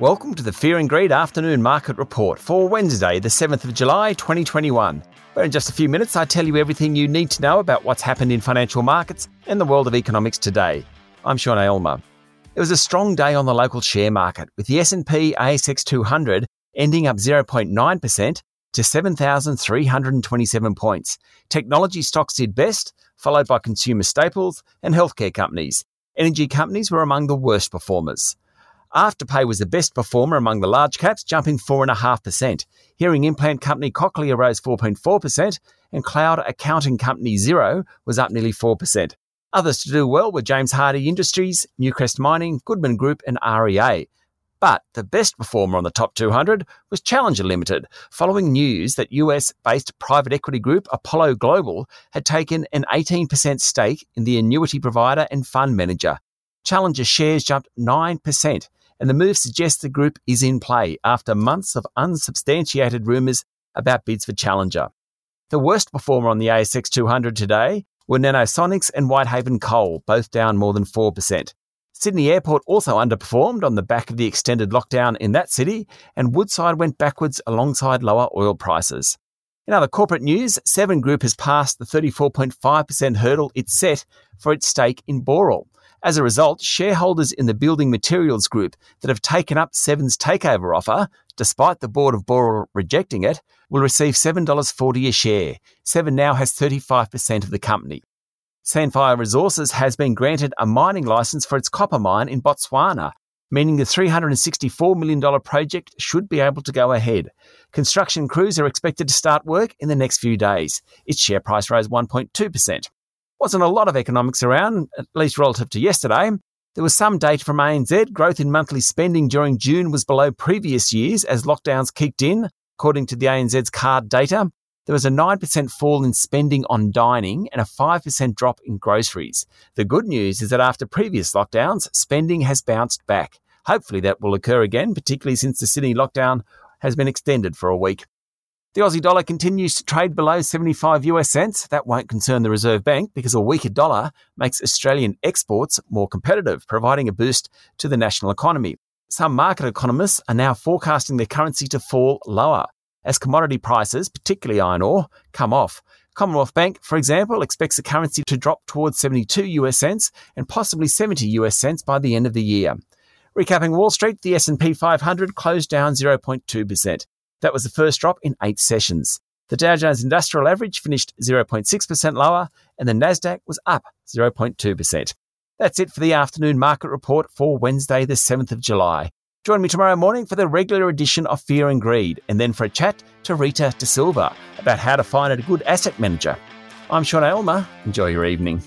Welcome to the Fear and Greed Afternoon Market Report for Wednesday, the 7th of July 2021. Where in just a few minutes I tell you everything you need to know about what's happened in financial markets and the world of economics today. I'm Sean Aylmer. It was a strong day on the local share market, with the S&P ASX 200 ending up 0.9% to 7,327 points. Technology stocks did best, followed by consumer staples and healthcare companies. Energy companies were among the worst performers. Afterpay was the best performer among the large caps, jumping 4.5%. Hearing implant company Cochlear rose 4.4%, and cloud accounting company Xero was up nearly 4%. Others to do well were James Hardie Industries, Newcrest Mining, Goodman Group, and REA. But the best performer on the top 200 was Challenger Limited, following news that US based private equity group Apollo Global had taken an 18% stake in the annuity provider and fund manager. Challenger shares jumped 9%, and the move suggests the group is in play after months of unsubstantiated rumours about bids for Challenger. The worst performer on the ASX 200 today were Nanosonics and Whitehaven Coal, both down more than 4%. Sydney Airport also underperformed on the back of the extended lockdown in that city, and Woodside went backwards alongside lower oil prices. In other corporate news, Seven Group has passed the 34.5% hurdle it set for its stake in Boral. As a result, shareholders in the building materials group that have taken up Seven's takeover offer, despite the board of Boral rejecting it, will receive $7.40 a share. Seven now has 35% of the company. Sandfire Resources has been granted a mining license for its copper mine in Botswana, meaning the $364 million project should be able to go ahead. Construction crews are expected to start work in the next few days. Its share price rose 1.2% wasn't a lot of economics around, at least relative to yesterday. There was some data from ANZ. Growth in monthly spending during June was below previous years as lockdowns kicked in, according to the ANZ's card data. There was a 9% fall in spending on dining and a 5% drop in groceries. The good news is that after previous lockdowns, spending has bounced back. Hopefully, that will occur again, particularly since the Sydney lockdown has been extended for a week. The Aussie dollar continues to trade below 75 US cents. That won't concern the Reserve Bank because a weaker dollar makes Australian exports more competitive, providing a boost to the national economy. Some market economists are now forecasting the currency to fall lower as commodity prices, particularly iron ore, come off. Commonwealth Bank, for example, expects the currency to drop towards 72 US cents and possibly 70 US cents by the end of the year. Recapping Wall Street, the S&P 500 closed down 0.2%. That was the first drop in eight sessions. The Dow Jones Industrial Average finished 0.6% lower, and the Nasdaq was up 0.2%. That's it for the afternoon market report for Wednesday, the 7th of July. Join me tomorrow morning for the regular edition of Fear and Greed, and then for a chat to Rita De Silva about how to find a good asset manager. I'm Sean Aylmer. Enjoy your evening.